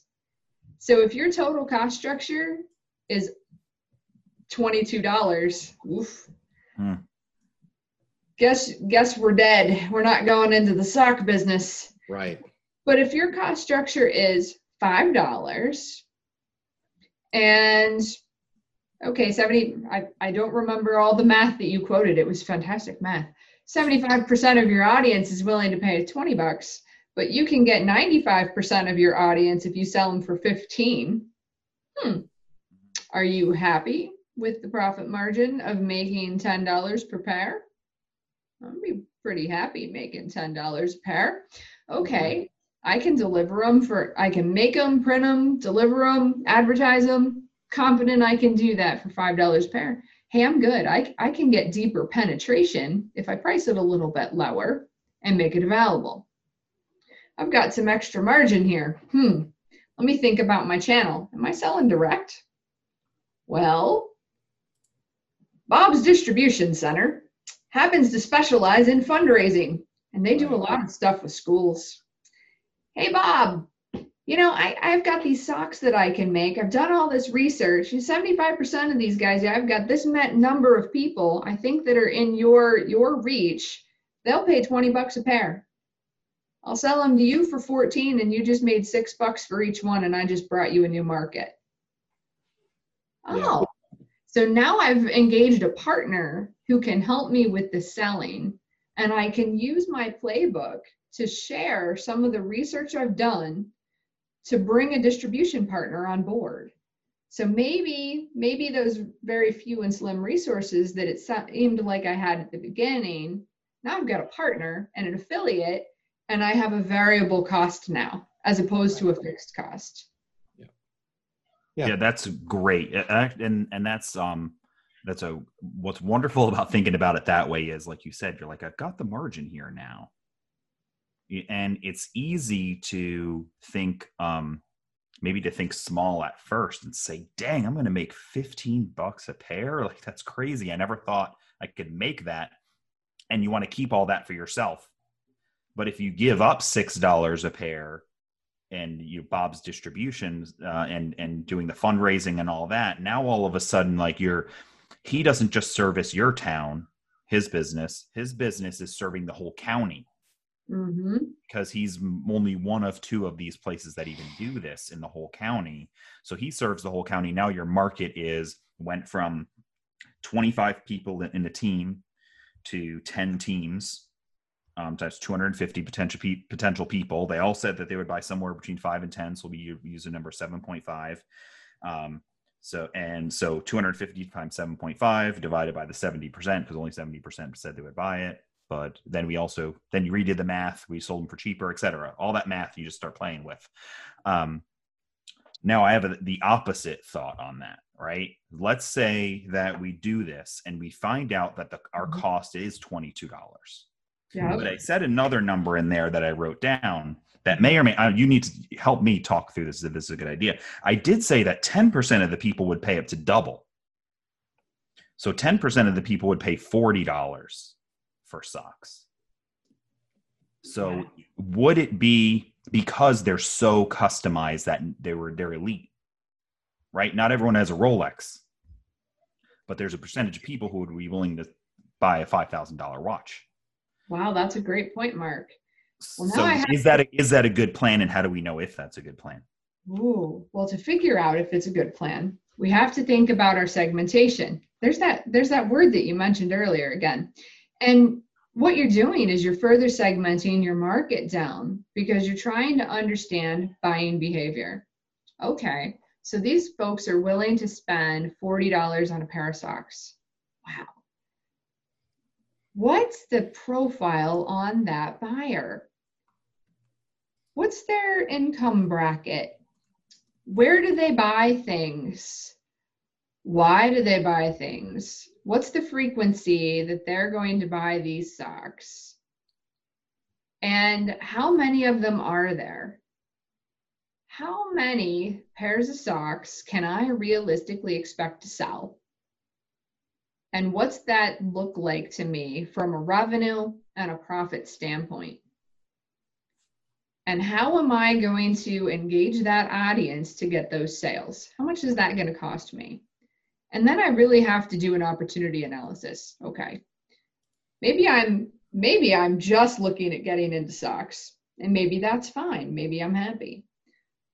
So if your total cost structure is $22, oof, Hmm. Guess guess we're dead. We're not going into the sock business. Right. But if your cost structure is five dollars and okay 70 I, I don't remember all the math that you quoted it was fantastic math 75% of your audience is willing to pay 20 bucks but you can get 95% of your audience if you sell them for 15 hmm are you happy with the profit margin of making $10 per pair. I'd be pretty happy making $10 a pair. Okay, I can deliver them for, I can make them, print them, deliver them, advertise them. Confident I can do that for $5 a pair. Hey, I'm good. I, I can get deeper penetration if I price it a little bit lower and make it available. I've got some extra margin here. Hmm, let me think about my channel. Am I selling direct? Well, Bob's Distribution Center happens to specialize in fundraising, and they do a lot of stuff with schools. Hey, Bob, you know, I, I've got these socks that I can make. I've done all this research. 75% of these guys, I've got this met number of people I think that are in your your reach. They'll pay 20 bucks a pair. I'll sell them to you for 14 and you just made six bucks for each one and I just brought you a new market. Oh, so now I've engaged a partner who can help me with the selling, and I can use my playbook to share some of the research I've done to bring a distribution partner on board. So maybe maybe those very few and slim resources that it seemed like I had at the beginning, now I've got a partner and an affiliate and I have a variable cost now as opposed to a fixed cost yeah. yeah that's great and and that's um that's a what's wonderful about thinking about it that way is like you said you're like i've got the margin here now and it's easy to think um maybe to think small at first and say dang i'm going to make 15 bucks a pair like that's crazy i never thought i could make that and you want to keep all that for yourself but if you give up six dollars a pair and you Bob's distributions uh, and and doing the fundraising and all that. Now all of a sudden, like you're, he doesn't just service your town, his business. His business is serving the whole county mm-hmm. because he's only one of two of these places that even do this in the whole county. So he serves the whole county. Now your market is went from 25 people in the team to 10 teams um, times 250 potential pe- potential people. They all said that they would buy somewhere between five and 10. So we use a number 7.5. Um, so, and so 250 times 7.5 divided by the 70%, because only 70% said they would buy it. But then we also, then you redid the math. We sold them for cheaper, etc. All that math you just start playing with. Um, now I have a, the opposite thought on that, right? Let's say that we do this and we find out that the, our mm-hmm. cost is $22 yeah. But I said another number in there that I wrote down that may or may uh, you need to help me talk through this if this is a good idea. I did say that 10% of the people would pay up to double. So 10% of the people would pay $40 for socks. So would it be because they're so customized that they were they're elite? Right? Not everyone has a Rolex. But there's a percentage of people who would be willing to buy a $5,000 watch. Wow, that's a great point, Mark. Well, so is that a, is that a good plan, and how do we know if that's a good plan? Ooh, well, to figure out if it's a good plan, we have to think about our segmentation. There's that there's that word that you mentioned earlier again, And what you're doing is you're further segmenting your market down because you're trying to understand buying behavior. Okay, so these folks are willing to spend $40 on a pair of socks. Wow. What's the profile on that buyer? What's their income bracket? Where do they buy things? Why do they buy things? What's the frequency that they're going to buy these socks? And how many of them are there? How many pairs of socks can I realistically expect to sell? And what's that look like to me from a revenue and a profit standpoint? And how am I going to engage that audience to get those sales? How much is that going to cost me? And then I really have to do an opportunity analysis. Okay. Maybe I'm maybe I'm just looking at getting into socks and maybe that's fine. Maybe I'm happy.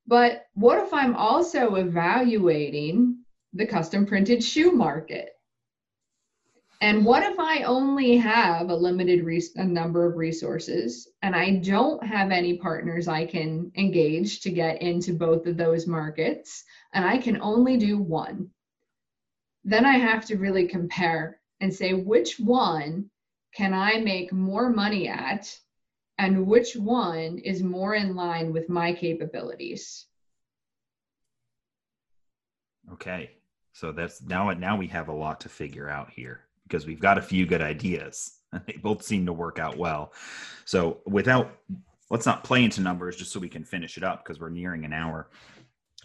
But what if I'm also evaluating the custom printed shoe market? And what if I only have a limited a number of resources and I don't have any partners I can engage to get into both of those markets and I can only do one? Then I have to really compare and say which one can I make more money at and which one is more in line with my capabilities. Okay. So that's now now we have a lot to figure out here because we've got a few good ideas and they both seem to work out well. So without let's not play into numbers just so we can finish it up because we're nearing an hour.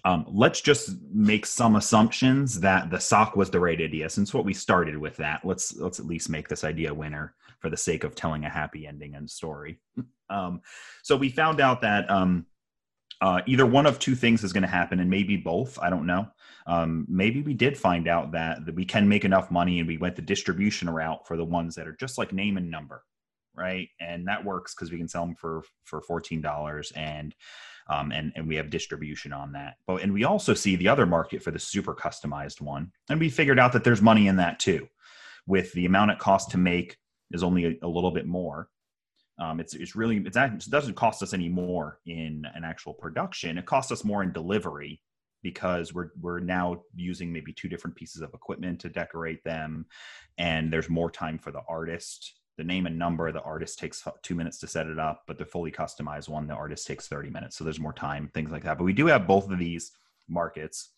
Um, let's just make some assumptions that the sock was the right idea. Since what we started with that, let's let's at least make this idea a winner for the sake of telling a happy ending and story. um, so we found out that um, uh, either one of two things is going to happen, and maybe both. I don't know. Um, maybe we did find out that, that we can make enough money, and we went the distribution route for the ones that are just like name and number, right? And that works because we can sell them for for fourteen dollars and um, and and we have distribution on that. But and we also see the other market for the super customized one, and we figured out that there's money in that too, with the amount it costs to make is only a, a little bit more. Um, it's it's really it's it doesn't cost us any more in an actual production. It costs us more in delivery because we're we're now using maybe two different pieces of equipment to decorate them, and there's more time for the artist the name and number the artist takes two minutes to set it up but the fully customized one the artist takes 30 minutes. So there's more time things like that. But we do have both of these markets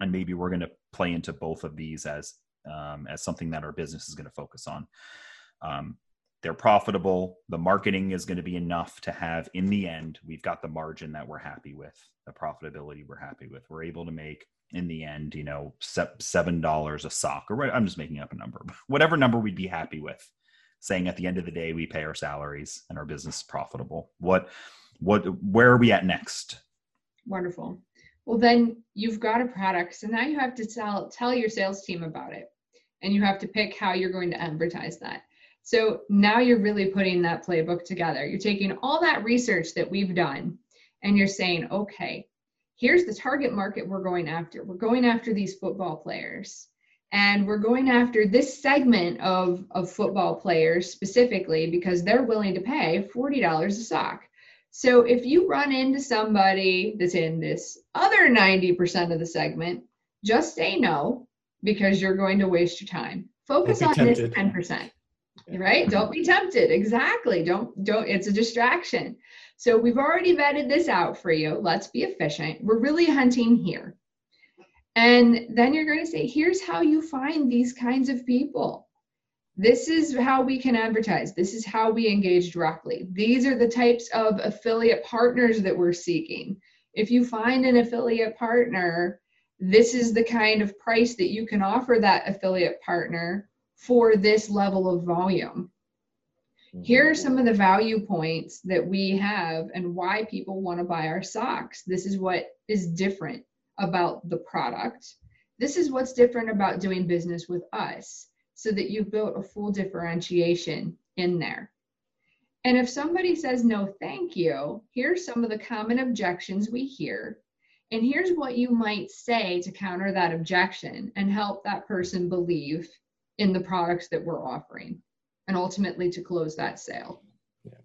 and maybe we're going to play into both of these as um, as something that our business is going to focus on. Um, they're profitable. The marketing is going to be enough to have in the end we've got the margin that we're happy with the profitability we're happy with. We're able to make in the end you know seven dollars a sock or i'm just making up a number whatever number we'd be happy with saying at the end of the day we pay our salaries and our business is profitable. What what where are we at next? Wonderful. Well then you've got a product so now you have to tell tell your sales team about it. And you have to pick how you're going to advertise that. So now you're really putting that playbook together. You're taking all that research that we've done and you're saying okay here's the target market we're going after. We're going after these football players and we're going after this segment of, of football players specifically because they're willing to pay $40 a sock. So if you run into somebody that's in this other 90% of the segment, just say no because you're going to waste your time. Focus on tempted. this 10%. Right? Don't be tempted. Exactly. Don't don't it's a distraction. So we've already vetted this out for you. Let's be efficient. We're really hunting here. And then you're going to say, here's how you find these kinds of people. This is how we can advertise. This is how we engage directly. These are the types of affiliate partners that we're seeking. If you find an affiliate partner, this is the kind of price that you can offer that affiliate partner for this level of volume. Here are some of the value points that we have and why people want to buy our socks. This is what is different about the product. This is what's different about doing business with us so that you've built a full differentiation in there. And if somebody says no, thank you, here's some of the common objections we hear. And here's what you might say to counter that objection and help that person believe in the products that we're offering. and ultimately to close that sale. Yeah.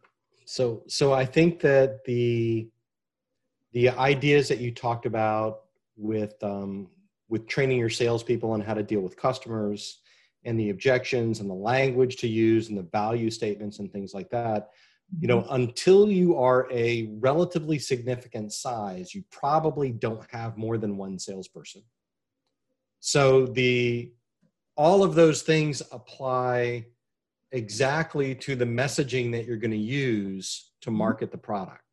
So so I think that the the ideas that you talked about with um, with training your salespeople on how to deal with customers and the objections and the language to use and the value statements and things like that you know mm-hmm. until you are a relatively significant size you probably don't have more than one salesperson so the all of those things apply exactly to the messaging that you're going to use to mm-hmm. market the product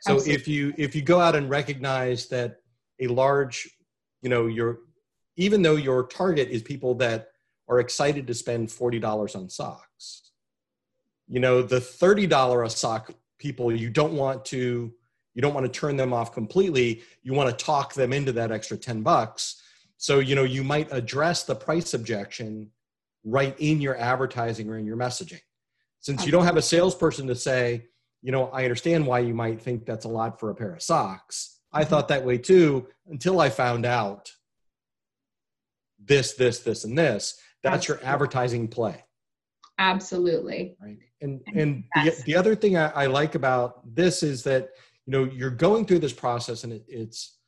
so Absolutely. if you if you go out and recognize that a large you know your even though your target is people that are excited to spend $40 on socks. You know the $30 a sock people you don't want to you don't want to turn them off completely. You want to talk them into that extra 10 bucks. So you know you might address the price objection right in your advertising or in your messaging. Since you don't have a salesperson to say you know i understand why you might think that's a lot for a pair of socks i thought that way too until i found out this this this and this. That's your advertising play. Absolutely. Right? And and the, the other thing I, I, like about this is that you know you're going through this process and it, it's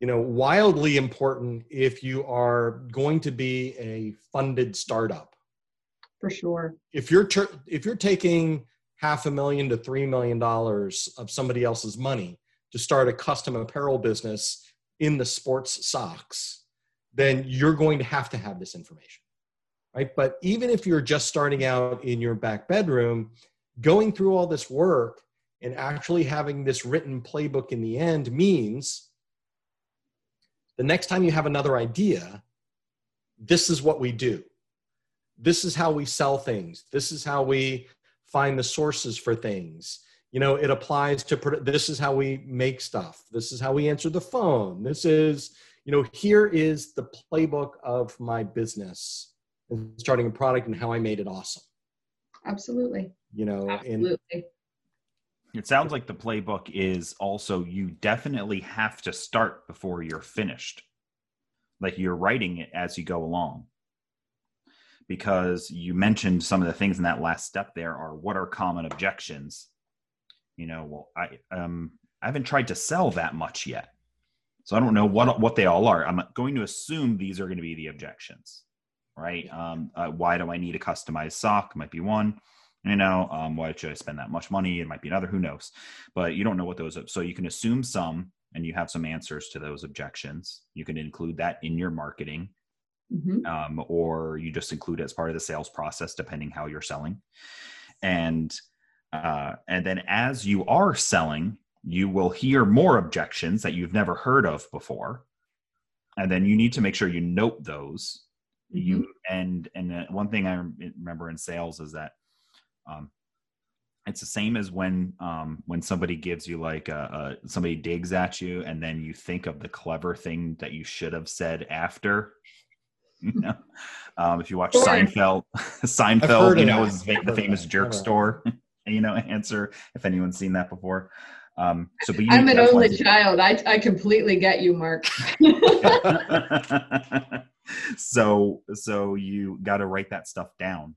you know wildly important if you are going to be a funded startup. For sure. If you're ter- if you're taking half a million to three million dollars of somebody else's money to start a custom apparel business in the sports socks then you're going to have to have this information right? But even if you're just starting out in your back bedroom, going through all this work and actually having this written playbook in the end means the next time you have another idea, this is what we do. This is how we sell things. This is how we find the sources for things. You know, it applies to this is how we make stuff. This is how we answer the phone. This is, you know, here is the playbook of my business and starting a product and how I made it awesome. Absolutely. You know, Absolutely. And it sounds like the playbook is also you definitely have to start before you're finished. Like you're writing it as you go along. Because you mentioned some of the things in that last step there are what are common objections. You know, well, I um I haven't tried to sell that much yet. So I don't know what what they all are. I'm going to assume these are going to be the objections right? Um, uh, why do I need a customized sock? Might be one. You know, um, why should I spend that much money? It might be another. Who knows? But you don't know what those. Are. So you can assume some, and you have some answers to those objections. You can include that in your marketing, mm-hmm. um, or you just include it as part of the sales process, depending how you're selling. And uh, and then as you are selling, you will hear more objections that you've never heard of before, and then you need to make sure you note those. Mm-hmm. you and and uh, one thing i remember in sales is that um it's the same as when um when somebody gives you like a, a somebody digs at you and then you think of the clever thing that you should have said after. You know? Um if you watch sure. seinfeld seinfeld you know is the famous jerk store you know answer if anyone's seen that before. Um, so, but I'm an only child. I, I completely get you, Mark. so so you got to write that stuff down.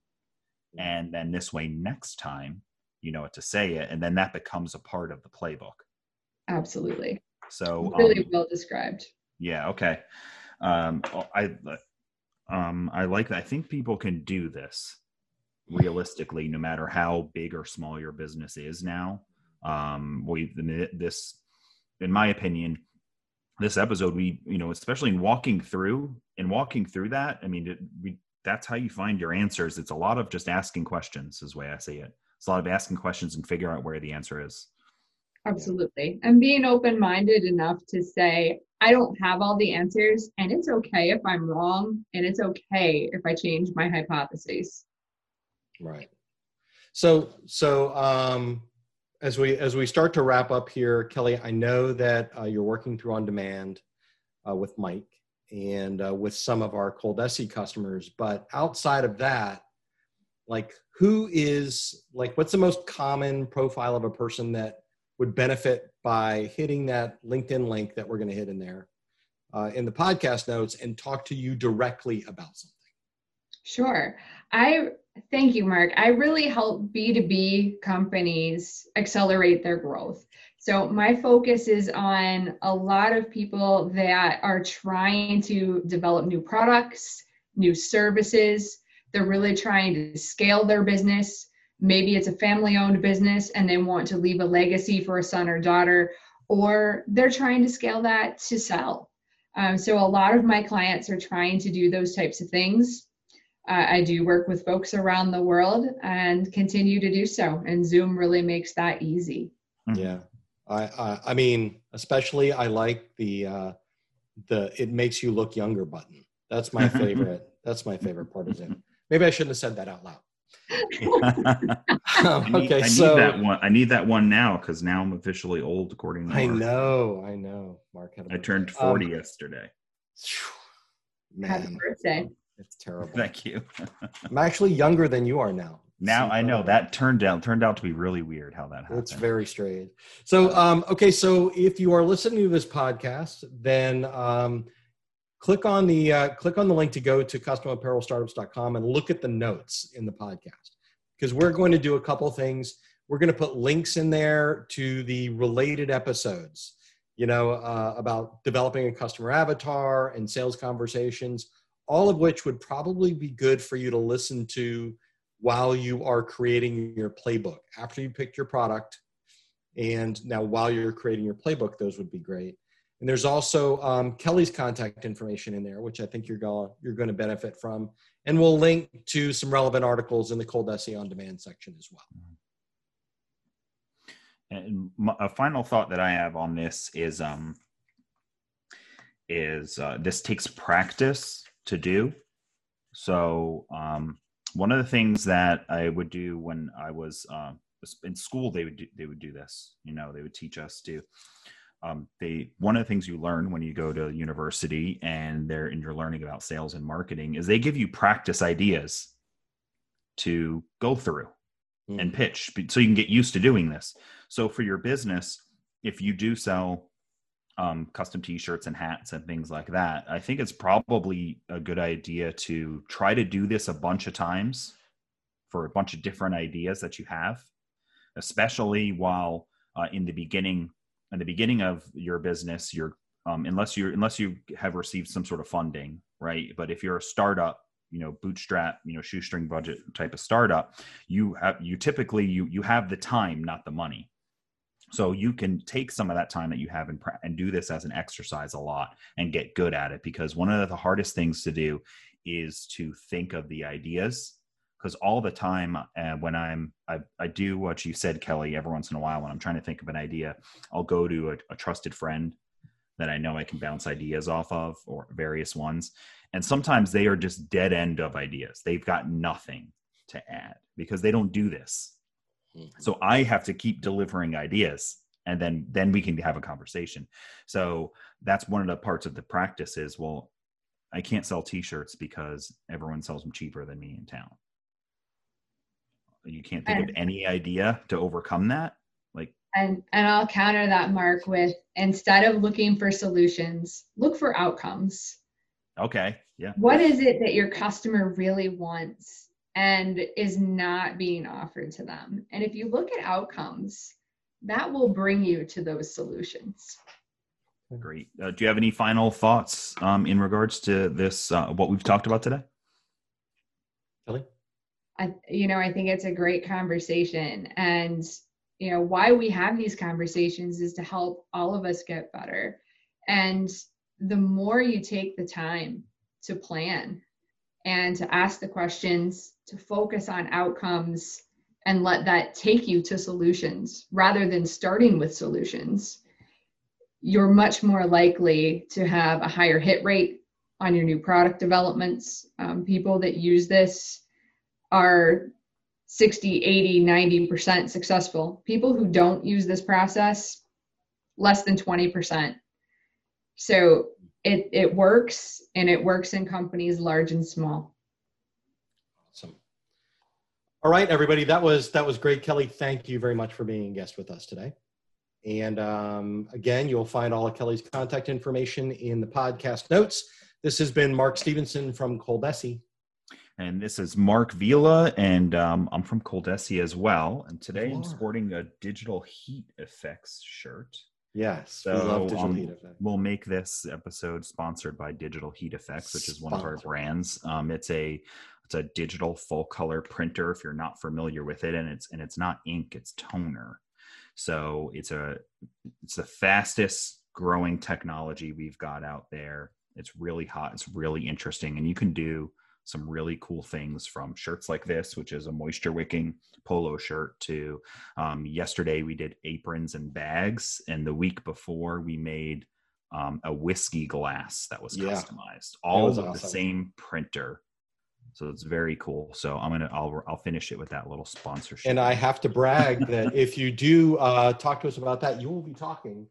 And then this way next time you know what to say it and then that becomes a part of the playbook. Absolutely. So really um, well described. Yeah okay. Um i um i like that. I think people can do this realistically no matter how big or small your business is now um we this in my opinion this episode we you know especially in walking through in walking through that i mean it, we that's how you find your answers. It's a lot of just asking questions is the way i see it. It's a lot of asking questions and figuring out where the answer is. Absolutely. And being open-minded enough to say i don't have all the answers and it's okay if i'm wrong and it's okay if i change my hypotheses right so so um as we as we start to wrap up here, Kelly, I know that uh, you're working through on demand uh, with Mike and uh, with some of our ColDesi customers, but outside of that, like who is like what's the most common profile of a person that would benefit by hitting that LinkedIn link that we're going to hit in there uh, in the podcast notes and talk to you directly about something? Sure. I Thank you, Mark. I really help B2B companies accelerate their growth. So, my focus is on a lot of people that are trying to develop new products, new services. They're really trying to scale their business. Maybe it's a family owned business and they want to leave a legacy for a son or daughter, or they're trying to scale that to sell. Um, so, a lot of my clients are trying to do those types of things uh, I do work with folks around the world and continue to do so. And Zoom really makes that easy. Mm-hmm. Yeah. I, I, I mean, especially I like the, uh, the, it makes you look younger button. That's my favorite. That's my favorite part of Zoom. Maybe I shouldn't have said that out loud. I need, okay, I so that one. I need that one now because now I'm officially old, according to. I know, I know. Mark, I turned forty um, yesterday. Man. Happy birthday! It's terrible. Thank you. I'm actually younger than you are now. Now so, I know that turned out turned out to be really weird how that happened. It's very strange. So um, okay, so if you are listening to this podcast, then um, click on the uh, click on the link to go to customapparelstartups.com and look at the notes in the podcast because we're going to do a couple things. We're going to put links in there to the related episodes, you know, uh, about developing a customer avatar and sales conversations all of which would probably be good for you to listen to while you are creating your playbook. After you picked your product, and now while you're creating your playbook, those would be great. And there's also um, Kelly's contact information in there, which I think you're going you're going to benefit from. And we'll link to some relevant articles in the ColDesi on Demand section as well. And a final thought that I have on this is um, is uh, this takes practice to do. So um, one of the things that I would do when I was uh, in school, they would do, they would do this. You know, they would teach us to. Um, they one of the things you learn when you go to university and they're and you're learning about sales and marketing is they give you practice ideas to go through mm. and pitch so you can get used to doing this. So for your business, if you do sell um, custom t-shirts and hats and things like that i think it's probably a good idea to try to do this a bunch of times for a bunch of different ideas that you have especially while uh, in the beginning in the beginning of your business you're um, unless you unless you have received some sort of funding right? But if you're a startup you know bootstrap you know shoestring budget type of startup you have you typically you you have the time not the money so you can take some of that time that you have and, and do this as an exercise a lot and get good at it because one of the hardest things to do is to think of the ideas because all the time uh, when i'm I, I, do what you said kelly every once in a while when i'm trying to think of an idea i'll go to a, a trusted friend that i know i can bounce ideas off of or various ones and sometimes they are just dead end of ideas. They've got nothing to add because they don't do this Mm-hmm. So I have to keep delivering ideas and then then we can have a conversation. So that's one of the parts of the practice is well I can't sell t-shirts because everyone sells them cheaper than me in town. You can't think and, of any idea to overcome that? Like and and I'll counter that mark with instead of looking for solutions, look for outcomes. Okay. Yeah. What is it that your customer really wants? And is not being offered to them. And if you look at outcomes, that will bring you to those solutions. Great. Uh, do you have any final thoughts um, in regards to this, uh, what we've talked about today? Kelly? I, you know, I think it's a great conversation. And, you know, why we have these conversations is to help all of us get better. And the more you take the time to plan and to ask the questions, to focus on outcomes, and let that take you to solutions rather than starting with solutions, you're much more likely to have a higher hit rate on your new product developments. Um, people that use this are 60, 80, 90% successful. People who don't use this process, less than 20%. So it it works and it works in companies large and small. Awesome. All right everybody that was that was great. Kelly thank you very much for being a guest with us today. And um, again you'll find all of kelly's contact information in the podcast notes. This has been mark stevenson from cold And this is Mark Vila, and um, I'm from Coldesi as well. And today I'm sporting a digital heat effects shirt. Yes, so, we love digital um, heat effects. We'll make this episode sponsored by DigitalHeat FX, which is one of our brands. Um, it's a it's a digital full color printer. If you're not familiar with it, and it's and it's not ink, it's toner. So it's a it's the fastest growing technology we've got out there. It's really hot. It's really interesting, and you can do some really cool things from shirts like this, which is a moisture wicking polo shirt, to um, yesterday we did aprons and bags, and the week before we made um, a whiskey glass that was yeah. customized, all was with awesome. the same printer. So it's very cool. So I'm gonna I'll I'll finish it with that little sponsorship. And I have to brag that if you do uh, talk to us about that, you will be talking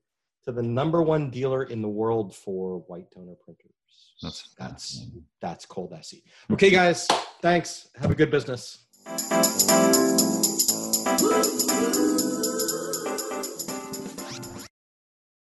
to the number one dealer in the world for white toner printers. That's that's that's ColDesi. Okay, guys. Thanks. Have a good business.